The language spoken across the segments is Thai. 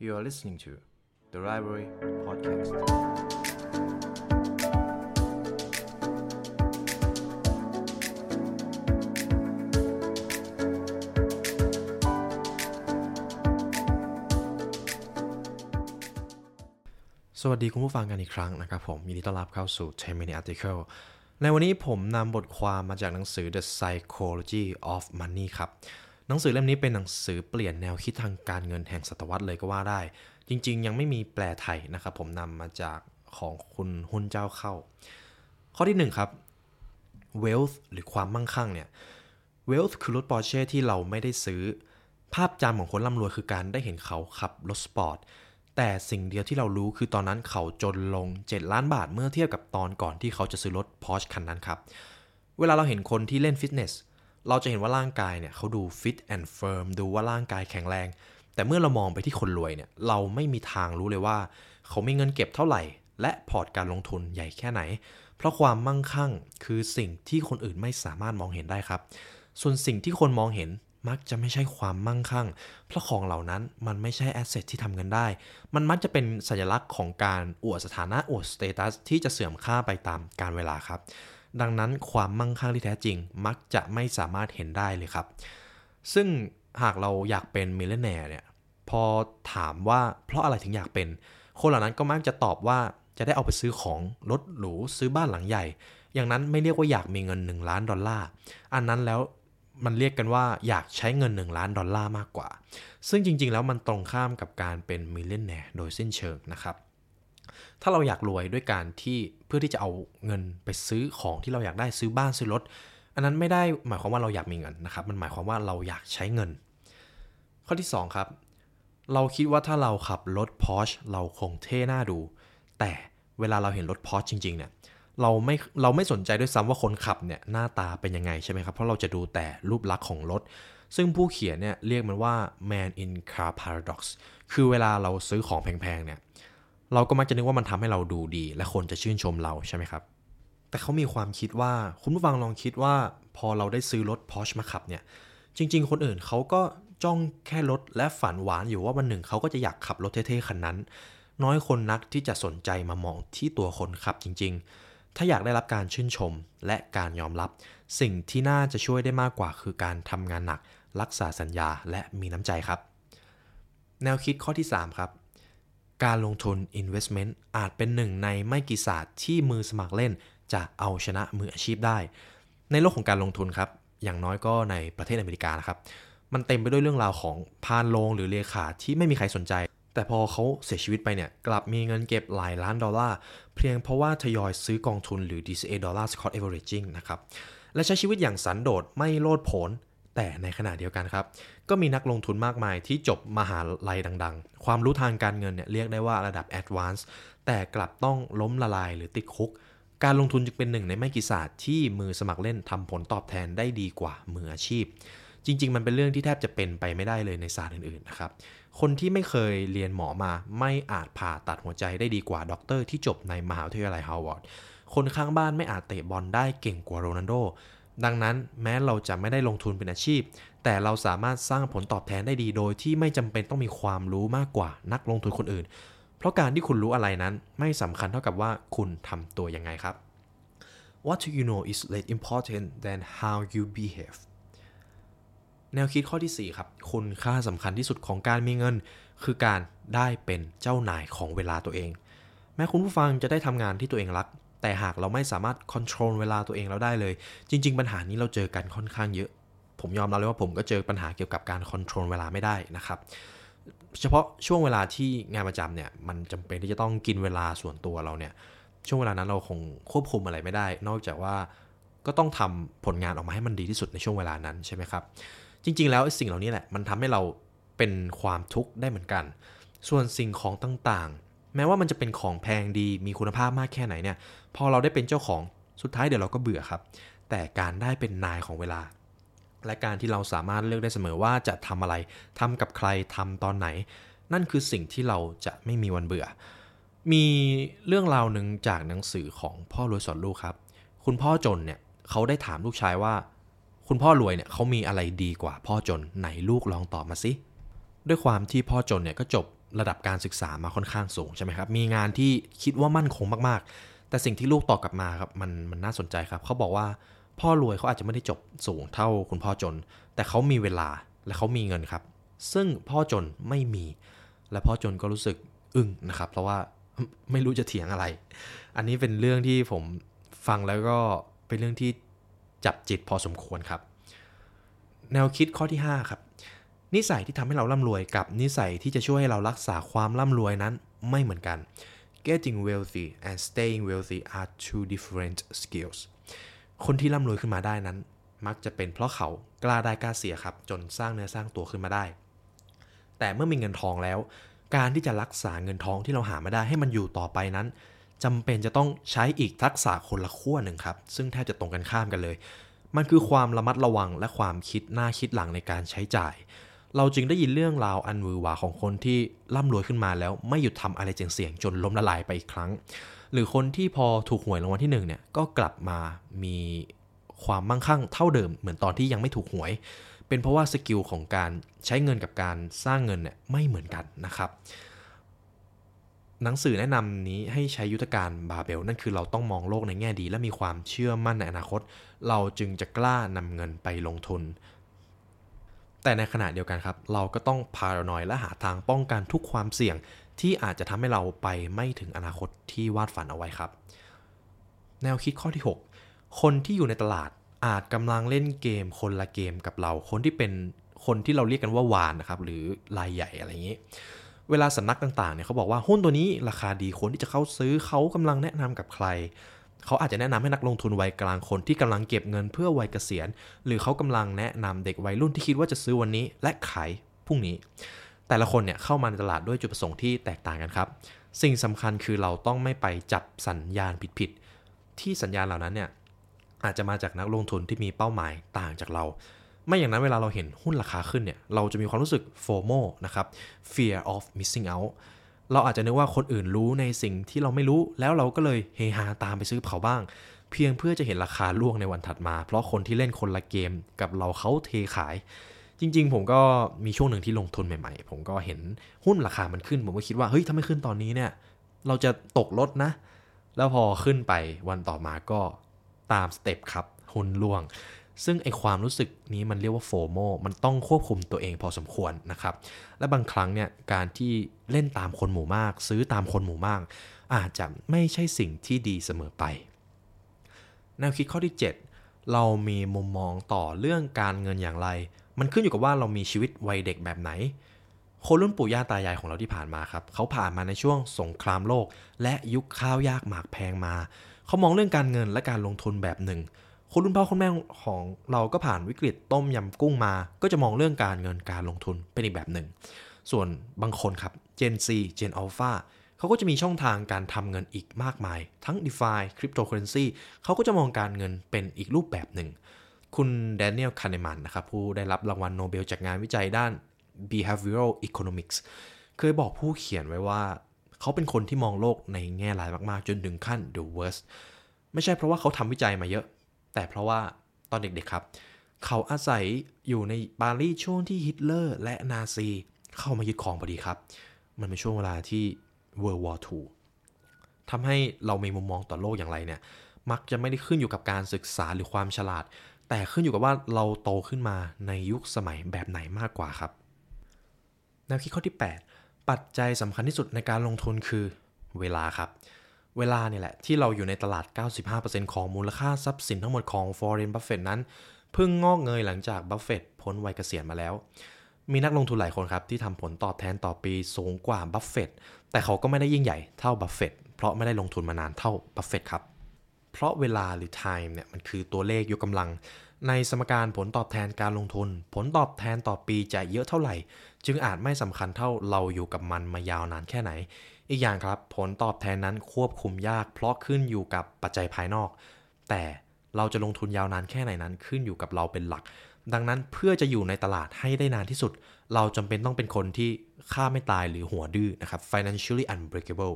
You are listening to the Library Podcast. สวัสดีคุณผู้ฟังกันอีกครั้งนะครับผมยินดีต้อนรับเข้าสู่ 10 Minute Article ในวันนี้ผมนำบทความมาจากหนังสือ The Psychology of Money ครับ หนังสือเล่มนี้เป็นหนังสือเปลี่ยนแนวคิดทางการเงินแห่งศตวรรษเลยก็ว่าได้ จริง ๆ ยังไม่มีแปลไทยนะครับ ผมนำมาจากของคุณหุ้นเจ้าเข้า ข้อที่ 1 ครับ wealth หรือความมั่งคั่งเนี่ย wealth คือรถปอร์เช่ที่เราไม่ได้ซื้อ ภาพจำของคนร่ำรวยคือการได้เห็นเขาขับรถสปอร์ตแต่สิ่งเดียวที่เรารู้คือตอนนั้นเขาจนลง 7 ล้านบาทเมื่อเทียบกับตอนก่อนที่เขาจะซื้อรถ Porsche คันนั้นครับ เวลาเราเห็นคนที่เล่นฟิตเนส เราจะเห็นว่าร่างกายเนี่ยเขาดู fit and firm ดูว่าร่างกายแข็งแรง แต่เมื่อเรามองไปที่คนรวยเนี่ยเราไม่มีทางรู้เลยว่า เขามีเงินเก็บเท่าไหร่ และพอร์ตการลงทุนใหญ่แค่ไหน เพราะความมั่งคั่งคือสิ่งที่คนอื่นไม่สามารถมองเห็นได้ครับ ส่วนสิ่งที่คนมองเห็นมักจะไม่ใช่ความมั่งคั่ง เพราะของเหล่านั้นมันไม่ใช่ asset ที่ทำเงินได้ มันมักจะเป็นสัญลักษณ์ของการอวดสถานะอวด status ที่จะเสื่อมค่าไปตามกาลเวลาครับ ดังนั้นความมั่งคั่งที่แท้จริง มักจะไม่สามารถเห็นได้เลยครับ ซึ่งหากเราอยากเป็น millionaire เนี่ยพอถามว่าเพราะอะไรถึงอยากเป็น คนเหล่านั้นก็มักจะตอบว่าจะได้เอาไปซื้อของรถหรูซื้อบ้านหลังใหญ่ อย่างนั้นไม่เรียกว่าอยากมีเงิน 1 ล้านดอลลาร์อันนั้นแล้วมันเรียกกันว่าอยากใช้เงิน 1 ล้านดอลลาร์มากกว่า ซึ่งจริงๆ แล้วมันตรงข้ามกับการเป็น millionaire โดยสิ้นเชิงนะครับ ถ้าเราอยากรวยด้วยการที่เพื่อที่จะเอาเงินไปซื้อของที่เราอยากได้ซื้อบ้านซื้อรถ อันนั้นไม่ได้หมายความว่าเราอยากมีเงินนะครับ มันหมายความว่าเราอยากใช้เงิน ข้อที่ 2 ครับ เราคิดว่าถ้าเราขับรถ Porsche เราคงเท่หน้าดู แต่เวลาเราเห็นรถ Porsche จริง ๆ เนี่ยเราไม่เราไม่สนใจด้วยซ้ำว่าคนขับเนี่ยหน้าตาเป็นยังไงใช่ไหมครับ เพราะเราจะดูแต่รูปลักษณ์ของรถ ซึ่งผู้เขียนเนี่ยเรียกมันว่า man in car paradox คือเวลาเราซื้อของแพงๆเนี่ย เราก็มักจะนึกว่ามันทำให้เราดูดี และคนจะชื่นชมเราใช่ไหมครับ แต่เขามีความคิดว่าคุณผู้ฟังลองคิดว่า พอเราได้ซื้อรถ Porsche มาขับเนี่ย จริง ๆ คนอื่นเขาก็จ้องแค่รถและฝันหวานอยู่ว่าวันหนึ่งเขาก็จะอยากขับรถเท่ๆคันนั้น น้อยคนนักที่จะสนใจมามองที่ตัวคนขับจริง ๆ ถ้าอยากได้รับการชื่นชมและการยอมรับ สิ่งที่น่าจะช่วยได้มากกว่าคือการทำงานหนัก รักษาสัญญาและมีน้ำใจครับ แนวคิดข้อที่ 3 ครับ การลงทุน investment อาจเป็นหนึ่งในไม่กี่ศาสตร์ที่มือสมัครเล่น จะเอาชนะมืออาชีพได้ ในโลกของการลงทุนครับ อย่างน้อยก็ในประเทศอเมริกานะครับ มันเต็มไปด้วยเรื่องราวของพานโรงหรือเลขาที่ไม่มีใครสนใจ แต่พอเขาเสียชีวิตไปเนี่ย กลับมีเงินเก็บหลายล้านดอลลาร์ เพียงเพราะว่าทยอยซื้อกองทุนหรือ DCA Dollar Cost Averaging นะครับ และใช้ชีวิตอย่างสันโดษไม่โลดโผนแต่ในขณะเดียวกันครับ ก็มีนักลงทุนมากมายที่จบมหาลัยดังๆ ความรู้ทางการเงินเนี่ยเรียกได้ว่าระดับ Advanced แต่กลับต้องล้มละลายหรือติดคุก การลงทุนจึงเป็นหนึ่งในไม่กี่ศาสตร์ที่มือสมัครเล่นทำผลตอบแทนได้ดีกว่ามืออาชีพ จริง ๆ มันเป็นเรื่องที่แทบจะเป็นไปไม่ได้เลยในศาสตร์อื่นๆนะครับ คนที่ไม่เคยเรียนหมอมาไม่อาจผ่าตัดหัวใจได้ดีกว่าด็อกเตอร์ที่จบในมหาวิทยาลัยฮาร์วาร์ดคนข้างบ้านไม่อาจเตะบอลได้เก่งกว่าโรนัลโดดังนั้นแม้เราจะไม่ได้ลงทุนเป็นอาชีพแต่เราสามารถสร้างผลตอบแทนได้ดีโดยที่ไม่จำเป็นต้องมีความรู้มากกว่านักลงทุนคนอื่น เพราะการที่คุณรู้อะไรนั้นไม่สำคัญเท่ากับว่าคุณทำตัวยังไงครับ What you know is less important than how you behave แนวคิดข้อที่ 4 ครับ คุณค่าสำคัญที่สุดของการมีเงิน คือการได้เป็นเจ้านายของเวลาตัวเอง แม้คุณผู้ฟังจะได้ทำงานที่ตัวเองรัก แต่หากเราไม่สามารถค o n t r o l เวลาตัวเองเราได้เลย จริง ๆ ปัญหานี้เราเจอกันค่อนข้างเยอะ ผมยอมรับเลยว่าผมก็เจอปัญหาเกี่ยวกับการค o n t r o l เวลาไม่ได้นะครับเฉพาะช่วงเวลาที่งานประจำเนี่ยมันจำเป็นที่จะต้องกินเวลาส่วนตัวเราเนี่ยช่วงเวลานั้นเราคงควบคุมอะไรไม่ได้ นอกจากว่าก็ต้องทำผลงานออกมาให้มันดีที่สุดในช่วงเวลานั้นใช่ไหมครับ จริง ๆ แล้วสิ่งเหล่านี้แหละมันทำให้เราเป็นความทุกข์ได้เหมือนกัน ส่วนสิ่งของต่างๆ แม้ว่ามันจะเป็นของแพงดีมีคุณภาพมากแค่ไหนเนี่ย พอเราได้เป็นเจ้าของสุดท้ายเดี๋ยวเราก็เบื่อครับ แต่การได้เป็นนายของเวลา และการที่เราสามารถเลือกได้เสมอว่าจะทำอะไรทำกับใครทำตอนไหน นั่นคือสิ่งที่เราจะไม่มีวันเบื่อ มีเรื่องราวหนึ่งจากหนังสือของพ่อรวยสอนลูกครับ คุณพ่อจนเนี่ยเขาได้ถามลูกชายว่า คุณพ่อรวยเนี่ยเขามีอะไรดีกว่าพ่อจนไหนลูกลองตอบมาสิด้วยความที่พ่อจนเนี่ยก็จบระดับการศึกษามาค่อนข้างสูงใช่ไหมครับ มีงานที่คิดว่ามั่นคงมากๆ แต่สิ่งที่ลูกตอบกลับมาครับมันมันน่าสนใจครับ เขาบอกว่า พ่อรวยเขาอาจจะไม่ได้จบสูงเท่าคุณพ่อจน แต่เขามีเวลาและเขามีเงินครับ ซึ่งพ่อจนไม่มี และพ่อจนก็รู้สึกอึ้งนะครับ เพราะว่าไม่รู้จะเถียงอะไร อันนี้เป็นเรื่องที่ผมฟังแล้วก็เป็นเรื่องที่จับจิตพอสมควรครับ แนวคิดข้อที่ 5 ครับ นิสัยที่ทำให้เราร่ำรวยกับนิสัยที่จะช่วยให้เรารักษาความร่ำรวยนั้นไม่เหมือนกัน getting wealthy and staying wealthy are two different skills คนที่ร่ำรวยขึ้นมาได้นั้น มักจะเป็นเพราะเขากล้าได้กล้าเสียครับ จนสร้างเนื้อสร้างตัวขึ้นมาได้ แต่เมื่อมีเงินทองแล้ว การที่จะรักษาเงินทองที่เราหามาได้ให้มันอยู่ต่อไปนั้นจำเป็นจะต้องใช้อีกทักษะคนละขั้วหนึ่งครับ ซึ่งแทบจะตรงกันข้ามกันเลย มันคือความระมัดระวังและความคิดหน้าคิดหลังในการใช้จ่าย เราจึงได้ยินเรื่องราวอันวือหวาของคนที่ร่ำรวยขึ้นมาแล้วไม่หยุดทำอะไรเสี่ยงๆจนล้มละลายไปอีกครั้ง หรือคนที่พอถูกหวยรางวัลที่หนึ่งเนี่ยก็กลับมามีความมั่งคั่งเท่าเดิมเหมือนตอนที่ยังไม่ถูกหวย เป็นเพราะว่าสกิลของการใช้เงินกับการสร้างเงินเนี่ยไม่เหมือนกันนะครับหนังสือแนะนำนี้ให้ใช้ยุทธการบาเบล นั่นคือเราต้องมองโลกในแง่ดี และมีความเชื่อมั่นในอนาคต เราจึงจะกล้านำเงินไปลงทุน แต่ในขณะเดียวกันครับ เราก็ต้องพารานอยและหาทางป้องกันทุกความเสี่ยง ที่อาจจะทำให้เราไปไม่ถึงอนาคตที่วาดฝันเอาไว้ครับ แนวคิดข้อที่ 6 คนที่อยู่ในตลาดอาจกำลังเล่นเกมคนละเกมกับเรา คนที่เป็นคนที่เราเรียกกันว่าวานนะครับหรือรายใหญ่อะไรอย่างนี้ เวลาสำนักต่างๆเนี่ยเขาบอกว่าหุ้นตัวนี้ราคาดีคนที่จะเข้าซื้อเขากำลังแนะนำกับใคร เขาอาจจะแนะนำให้นักลงทุนวัยกลางคนที่กำลังเก็บเงินเพื่อวัยเกษียณ หรือเขากำลังแนะนำเด็กวัยรุ่นที่คิดว่าจะซื้อวันนี้ และขายพรุ่งนี้ แต่ละคนเนี่ยเข้ามาในตลาดด้วยจุดประสงค์ที่แตกต่างกันครับ สิ่งสำคัญคือเราต้องไม่ไปจับสัญญาณผิดๆ ที่สัญญาณเหล่านั้นเนี่ยอาจจะมาจากนักลงทุนที่มีเป้าหมายต่างจากเรา ไม่อย่างนั้นเวลาเราเห็นหุ้นราคาขึ้นเนี่ยเราจะมีความรู้สึก FOMO นะครับ fear of missing out เราอาจจะนึกว่าคนอื่นรู้ในสิ่งที่เราไม่รู้ แล้วเราก็เลยเฮฮาตามไปซื้อเขาบ้าง เพียงเพื่อจะเห็นราคาล่วงในวันถัดมา เพราะคนที่เล่นคนละเกมกับเราเขาเทขาย จริง ๆ ผมก็มีช่วงหนึ่งที่ลงทุนใหม่ๆ ผมก็เห็นหุ้นราคามันขึ้น ผมก็คิดว่าเฮ้ยถ้าไม่ขึ้นตอนนี้เนี่ย เราจะตกลดนะ แล้วพอขึ้นไปวันต่อมาก็ตามสเต็ปครับหุ้นล่วง ซึ่งไอความรู้สึกนี้มันเรียกว่าโฟโมมันต้องควบคุมตัวเองพอสมควรนะครับ และบางครั้งเนี่ยการที่เล่นตามคนหมู่มาก ซื้อตามคนหมู่มาก อาจจะไม่ใช่สิ่งที่ดีเสมอไปแนวคิดข้อที่ 7 เรามีมุมมองต่อเรื่องการเงินอย่างไร มันขึ้นอยู่กับว่าเรามีชีวิตวัยเด็กแบบไหน คนรุ่นปู่ย่าตายายของเราที่ผ่านมาครับเขาผ่านมาในช่วงสงครามโลก และยุคข้าวยากหมากแพงมา เขามองเรื่องการเงินและการลงทุนแบบหนึ่ง คนรุ่นพ่อคนแม่ของเราก็ผ่านวิกฤตต้มยำกุ้งมา ก็จะมองเรื่องการเงินการลงทุนเป็นอีกแบบหนึ่ง ส่วนบางคนครับ Gen Z Gen Alpha เขาก็จะมีช่องทางการทำเงินอีกมากมาย ทั้ง DeFi Cryptocurrency เขาก็จะมองการเงินเป็นอีกรูปแบบหนึ่ง คุณแดเนียลคาเนมันนะครับผู้ได้รับรางวัลโนเบลจากงานวิจัยด้าน behavioral economics เคยบอกผู้เขียนไว้ว่า เขาเป็นคนที่มองโลกในแง่ร้ายมากๆ จนถึงขั้น the worst ไม่ใช่เพราะว่าเขาทำวิจัยมาเยอะ แต่เพราะว่าตอนเด็กๆครับ เขาอาศัยอยู่ในปารีสช่วงที่ฮิตเลอร์และนาซี เข้ามายึดครองพอดีครับ มันเป็นช่วงเวลาที่ World War II ทำให้เรามีมุมมองต่อโลกอย่างไรเนี่ย มักจะไม่ได้ขึ้นอยู่กับการศึกษาหรือความฉลาด แต่ขึ้นอยู่กับว่าเราโตขึ้นมาในยุคสมัยแบบไหนมากกว่าครับ แนวคิดข้อที่ 8 ปัจจัยสำคัญที่สุดในการลงทุนคือเวลาครับ เวลาเนี่ยแหละที่เราอยู่ในตลาด 95%ของมูลค่าทรัพย์สินทั้งหมดของวอร์เรนบัฟเฟตนั้น เพิ่งงอกเงยหลังจากบัฟเฟตพ้นวัยเกษียณมาแล้ว มีนักลงทุนหลายคนครับที่ทำผลตอบแทนต่อปีสูงกว่าบัฟเฟตแต่เขาก็ไม่ได้ยิ่งใหญ่เท่าบัฟเฟตเพราะไม่ได้ลงทุนมานานเท่าบัฟเฟตครับ เพราะเวลาหรือ time เนี่ยมันคือตัวเลขยกกำลัง ในสมการผลตอบแทนการลงทุน ผลตอบแทนต่อปีจะเยอะเท่าไหร่ จึงอาจไม่สำคัญเท่าเราอยู่กับมันมายาวนานแค่ไหน อีกอย่างครับผลตอบแทนนั้นควบคุมยาก เพราะขึ้นอยู่กับปัจจัยภายนอก แต่เราจะลงทุนยาวนานแค่ไหนนั้นขึ้นอยู่กับเราเป็นหลัก ดังนั้นเพื่อจะอยู่ในตลาดให้ได้นานที่สุด เราจำเป็นต้องเป็นคนที่ฆ่าไม่ตายหรือหัวดื้อนะครับ financially unbreakable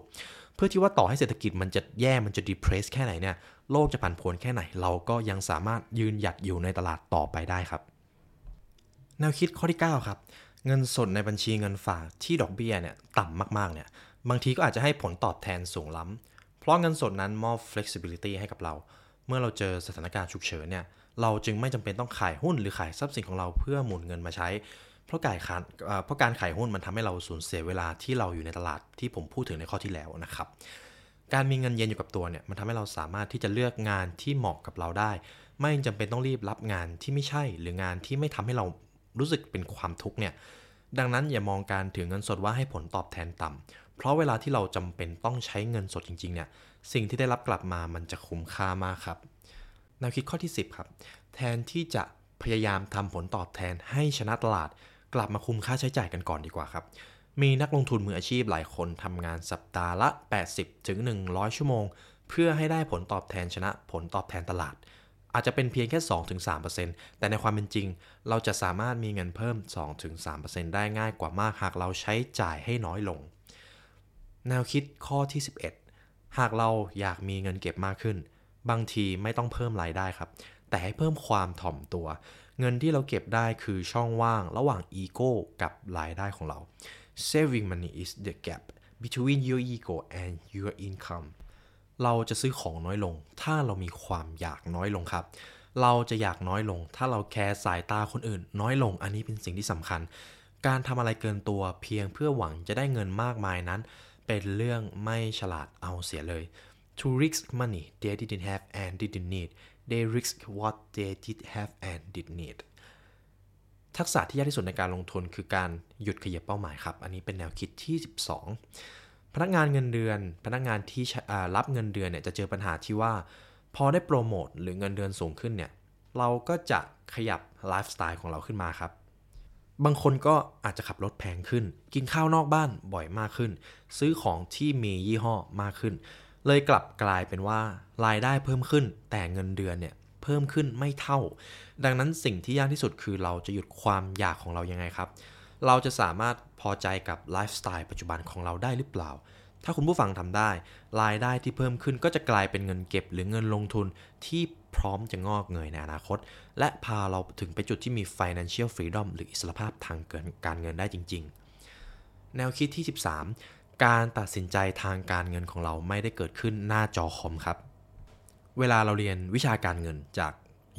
เพื่อที่ว่าต่อให้เศรษฐกิจมันจะแย่มันจะ depress แค่ไหนเนี่ยโลกจะผันผวนแค่ไหน เราก็ยังสามารถยืนหยัดอยู่ในตลาดต่อไปได้ครับ แนวคิดข้อที่ 9 ครับ เงินสดในบัญชีเงินฝากที่ดอกเบี้ยเนี่ยต่ำมากๆเนี่ยบางทีก็อาจจะให้ผลตอบแทนสูงล้ำเพราะเงินสดนั้นมอบ flexibility ให้กับเรา เมื่อเราเจอสถานการณ์ฉุกเฉินเนี่ยเราจึงไม่จำเป็นต้องขายหุ้นหรือขายทรัพย์สินของเราเพื่อหมุนเงินมาใช้ ราะการขายเพราะการขายหุ้นมันทำให้เราสูญเสียเวลาที่เราอยู่ในตลาดที่ผมพูดถึงในข้อที่แล้วนะครับ การมีเงินเย็นอยู่กับตัวเนี่ยมันทำให้เราสามารถที่จะเลือกงานที่เหมาะกับเราได้ ไม่จำเป็นต้องรีบรับงานที่ไม่ใช่หรืองานที่ไม่ทำให้เรารู้สึกเป็นความทุกข์เนี่ยดังนั้นอย่ามองการถือเงินสดว่าให้ผลตอบแทนต่ำเพราะเวลาที่เราจำเป็นต้องใช้เงินสดจริงๆเนี่ยสิ่งที่ได้รับกลับมามันจะคุ้มค่ามากครับแนวคิดข้อที่ 10 ครับ แทนที่จะพยายามทำผลตอบแทนให้ชนะตลาด กลับมาคุมค่าใช้จ่ายกันก่อนดีกว่าครับ มีนักลงทุนมืออาชีพหลายคนทำงานสัปดาห์ละ 80ถึง100ชั่วโมง เพื่อให้ได้ผลตอบแทนชนะผลตอบแทนตลาด อาจจะเป็นเพียงแค่ 2-3%แต่ในความเป็นจริง เราจะสามารถมีเงินเพิ่ม 2-3%ได้ง่ายกว่ามากหากเราใช้จ่ายให้น้อยลง แนวคิดข้อที่ 11 หากเราอยากมีเงินเก็บมากขึ้น บางทีไม่ต้องเพิ่มรายได้ครับ แต่ให้เพิ่มความถ่อมตัว เงินที่เราเก็บได้คือช่องว่างระหว่างอีโก้กับรายได้ของเรา saving money is the gap between your ego and your income เราจะซื้อของน้อยลง ถ้าเรามีความอยากน้อยลงครับ เราจะอยากน้อยลง ถ้าเราแคร์สายตาคนอื่น น้อยลง อันนี้เป็นสิ่งที่สำคัญ การทำอะไรเกินตัวเพียงเพื่อหวังจะได้เงินมากมายนั้น เป็นเรื่องไม่ฉลาดเอาเสียเลย to risk money they didn't have and didn't need they risk what they did have and did need ทักษะที่ยากที่สุดในการลงทุนคือการหยุดขยับเป้าหมายครับ อันนี้เป็นแนวคิดที่ 12 พนักงานเงินเดือน พนักงานที่รับเงินเดือนเนี่ยจะเจอปัญหาที่ว่า พอได้โปรโมทหรือเงินเดือนสูงขึ้นเนี่ยเราก็จะขยับไลฟ์สไตล์ของเราขึ้นมาครับ บางคนก็อาจจะขับรถแพงขึ้น กินข้าวนอกบ้านบ่อยมากขึ้น ซื้อของที่มียี่ห้อมากขึ้น เลยกลับกลายเป็นว่ารายได้เพิ่มขึ้น แต่เงินเดือนเนี่ยเพิ่มขึ้นไม่เท่า ดังนั้นสิ่งที่ยากที่สุดคือเราจะหยุดความอยากของเรายังไงครับ เราจะสามารถพอใจกับไลฟ์สไตล์ปัจจุบันของเราได้หรือเปล่า ถ้าคุณผู้ฟังทำได้ รายได้ที่เพิ่มขึ้นก็จะกลายเป็นเงินเก็บหรือเงินลงทุนที่พร้อมจะงอกเงยในอนาคต และพาเราถึงไปจุดที่มี financial freedom หรืออิสรภาพทางการเงินได้จริง ๆ แนวคิดที่ 13 การตัดสินใจทางการเงินของเราไม่ได้เกิดขึ้นหน้าจอคอมครับ เวลาเราเรียนวิชาการเงินจาก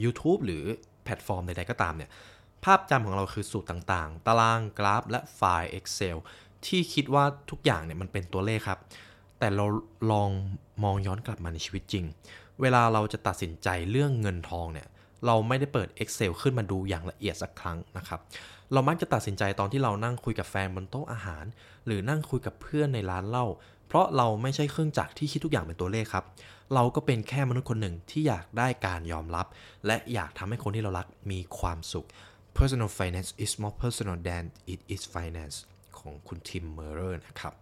YouTube หรือแพลตฟอร์มใดๆก็ตามเนี่ย ภาพจำของเราคือสูตรต่างๆ ตารางกราฟ และไฟล์ Excel ที่คิดว่าทุกอย่างเนี่ยมันเป็นตัวเลขครับ แต่เราลองมองย้อนกลับมาในชีวิตจริง เวลาเราจะตัดสินใจเรื่องเงินทองเนี่ย เราไม่ได้เปิด Excel ขึ้นมาดูอย่างละเอียดสักครั้งนะครับ เรามักจะตัดสินใจตอนที่เรานั่งคุยกับแฟนบนโต๊ะอาหาร หรือนั่งคุยกับเพื่อนในร้านเหล้าเพราะเราไม่ใช่เครื่องจักรที่คิดทุกอย่างเป็นตัวเลขครับ เราก็เป็นแค่มนุษย์คนหนึ่งที่อยากได้การยอมรับ และอยากทำให้คนที่เรารักมีความสุข personal finance is more personal than it is finance ของคุณทิมเมอร์เรอร์นะครับ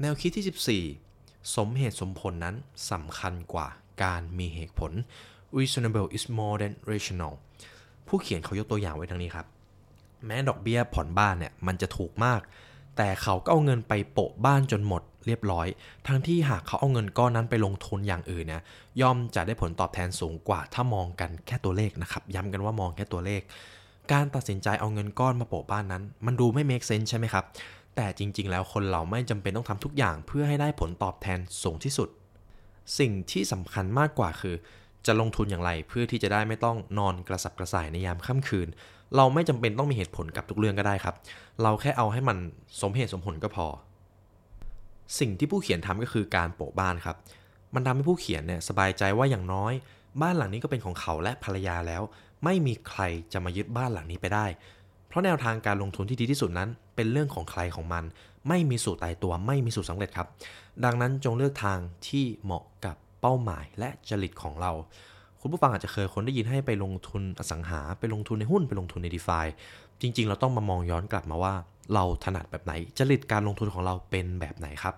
แนวคิดที่ 14 สมเหตุสมผลนั้นสำคัญกว่าการมีเหตุผล reasonable is more than rational ผู้เขียนเขายกตัวอย่างไว้ดังนี้ครับ แม้ดอกเบี้ยผ่อนบ้านเนี่ยมันจะถูกมาก แต่เขาก็เอาเงินไปโปะบ้านจนหมดเรียบร้อย ทั้งที่หากเขาเอาเงินก้อนนั้นไปลงทุนอย่างอื่นเนี่ยย่อมจะได้ผลตอบแทนสูงกว่าถ้ามองกันแค่ตัวเลขนะครับ ย้ำกันว่ามองแค่ตัวเลข การตัดสินใจเอาเงินก้อนมาโปะบ้านนั้น มันดูไม่เมคเซน s ใช่ไหมครับ แต่จริง ๆ แล้วคนเราไม่จำเป็นต้องทำทุกอย่าง เพื่อให้ได้ผลตอบแทนสูงที่สุด สิ่งที่สำคัญมากกว่าคือ จะลงทุนอย่างไรเพื่อที่จะได้ไม่ต้องนอนกระสับกระส่ายในยามค่ำคืน เราไม่จำเป็นต้องมีเหตุผลกับทุกเรื่องก็ได้ครับ เราแค่เอาให้มันสมเหตุสมผลก็พอ สิ่งที่ผู้เขียนทำก็คือการโปะบ้านครับ มันทำให้ผู้เขียนเนี่ยสบายใจว่าอย่างน้อย บ้านหลังนี้ก็เป็นของเขาและภรรยาแล้ว ไม่มีใครจะมายึดบ้านหลังนี้ไปได้ เพราะแนวทางการลงทุนที่ดีที่สุดนั้น เป็นเรื่องของใครของมัน ไม่มีสูตรตายตัวไม่มีสูตรสำเร็จครับ ดังนั้นจงเลือกทางที่เหมาะกับเป้าหมายและจริตของเรา คุณผู้ฟังอาจจะเคยคนได้ยินให้ไปลงทุนอสังหาไปลงทุนในหุ้นไปลงทุนในดีฟาจริง ๆ เราต้องมามองย้อนกลับมาว่า เราถนัดแบบไหนจริตการลงทุนของเราเป็นแบบไหนครับ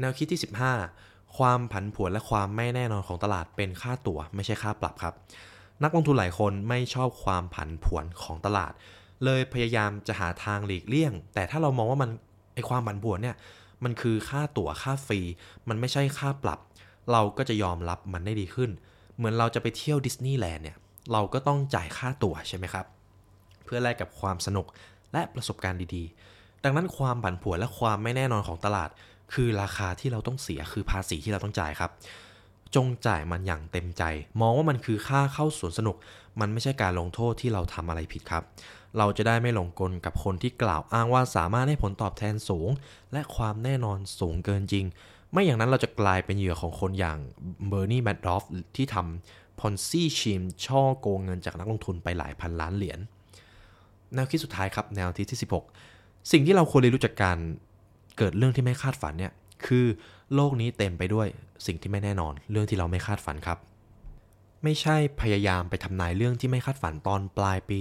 แนวคิดที่ 15 ความผันผวนและความไม่แน่นอนของตลาดเป็นค่าตั๋ว ไม่ใช่ค่าปรับครับ นักลงทุนหลายคนไม่ชอบความผันผวนของตลาด เลยพยายามจะหาทางหลีกเลี่ยง แต่ถ้าเรามองว่ามันไอความผันผวนเนี่ยมันคือค่าตั๋วค่าฟรี มันไม่ใช่ค่าปรับ เราก็จะยอมรับมันได้ดีขึ้น เหมือนเราจะไปเที่ยวดิสนีย์แลนด์เนี่ยเราก็ต้องจ่ายค่าตั๋วใช่ไหมครับ เพื่อแลกกับความสนุกและประสบการณ์ดีๆ ดังนั้นความผันผวนและความไม่แน่นอนของตลาด คือราคาที่เราต้องเสียคือภาษีที่เราต้องจ่ายครับ จงจ่ายมันอย่างเต็มใจ มองว่ามันคือค่าเข้าสวนสนุก มันไม่ใช่การลงโทษที่เราทำอะไรผิดครับ เราจะได้ไม่หลงกลกับคนที่กล่าวอ้างว่าสามารถให้ผลตอบแทนสูง และความแน่นอนสูงเกินจริง ไม่อย่างนั้นเราจะกลายเป็นเหยื่อของคนอย่างเบอร์นีแมดดอฟที่ทำพอนซี่ชิมช่อโกงเงินจากนักลงทุนไปหลายพันล้านเหรียญแนวคิดสุดท้ายครับแนวคิดที่ 16 สิ่งที่เราควรเรียนรู้จากการเกิดเรื่องที่ไม่คาดฝันเนี่ยคือโลกนี้เต็มไปด้วยสิ่งที่ไม่แน่นอน เรื่องที่เราไม่คาดฝันครับ ไม่ใช่พยายามไปทำนายเรื่องที่ไม่คาดฝันตอนปลายปี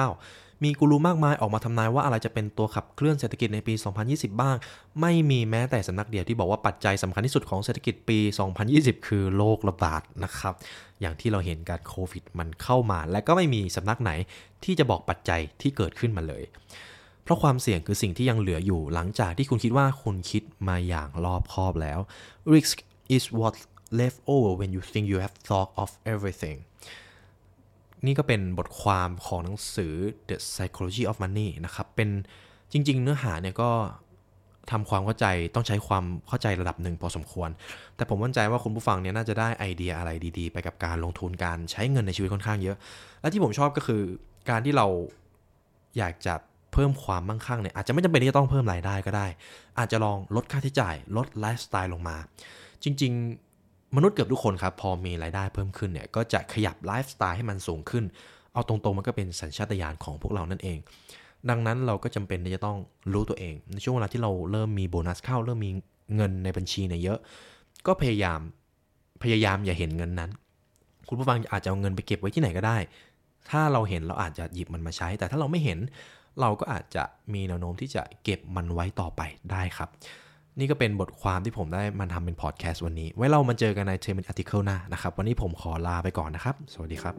2019 มีกูรูมากมายออกมาทำนายว่าอะไรจะเป็นตัวขับเคลื่อนเศรษฐกิจในปี 2020 บ้าง ไม่มีแม้แต่สำนักเดียวที่บอกว่าปัจจัยสำคัญที่สุดของเศรษฐกิจปี 2020 คือโรคระบาดนะครับ อย่างที่เราเห็นการโควิดมันเข้ามา และก็ไม่มีสำนักไหนที่จะบอกปัจจัยที่เกิดขึ้นมาเลยเพราะความเสี่ยงคือสิ่งที่ยังเหลืออยู่หลังจากที่คุณคิดว่าคุณคิดมาอย่างรอบคอบแล้ว risk is what left over when you think you have thought of everything นี่ก็เป็นบทความของหนังสือ The Psychology of Money นะครับ เป็นจริง ๆ เนื้อหาเนี่ยก็ทำความเข้าใจต้องใช้ความเข้าใจระดับหนึ่งพอสมควร แต่ผมมั่นใจว่าคุณผู้ฟังเนี่ยน่าจะได้ไอเดียอะไรดีๆ ไปกับการลงทุนการใช้เงินในชีวิตค่อนข้างเยอะ และที่ผมชอบก็คือการที่เราอยากจะเพิ่มความมั่งคั่งเนี่ยอาจจะไม่จำเป็นที่จะต้องเพิ่มรายได้ก็ได้ อาจจะลองลดค่าใช้จ่าย ลดไลฟ์สไตล์ลงมา จริง ๆ มนุษย์เกือบทุกคนครับพอมีรายได้เพิ่มขึ้นเนี่ยก็จะขยับไลฟ์สไตล์ให้มันสูงขึ้น เอาตรงๆมันก็เป็นสัญชาตญาณของพวกเรานั่นเอง ดังนั้นเราก็จำเป็นที่จะต้องรู้ตัวเอง ในช่วงเวลาที่เราเริ่มมีโบนัสเข้า เริ่มมีเงินในบัญชีเนี่ยเยอะ ก็พยายามพยายามอย่าเห็นเงินนั้น คุณผู้ฟังอาจจะเอาเงินไปเก็บไว้ที่ไหนก็ได้ ถ้าเราเห็นเราอาจจะหยิบมันมาใช้ แต่ถ้าเราไม่เห็นเราก็อาจจะมีแนวโน้มที่จะเก็บมันไว้ต่อไปได้ครับ นี่ก็เป็นบทความที่ผมได้มันทำเป็นพอดแคสต์วันนี้ ไว้เรามาเจอกันใน Ten Min Article หน้านะครับ วันนี้ผมขอลาไปก่อนนะครับ สวัสดีครับ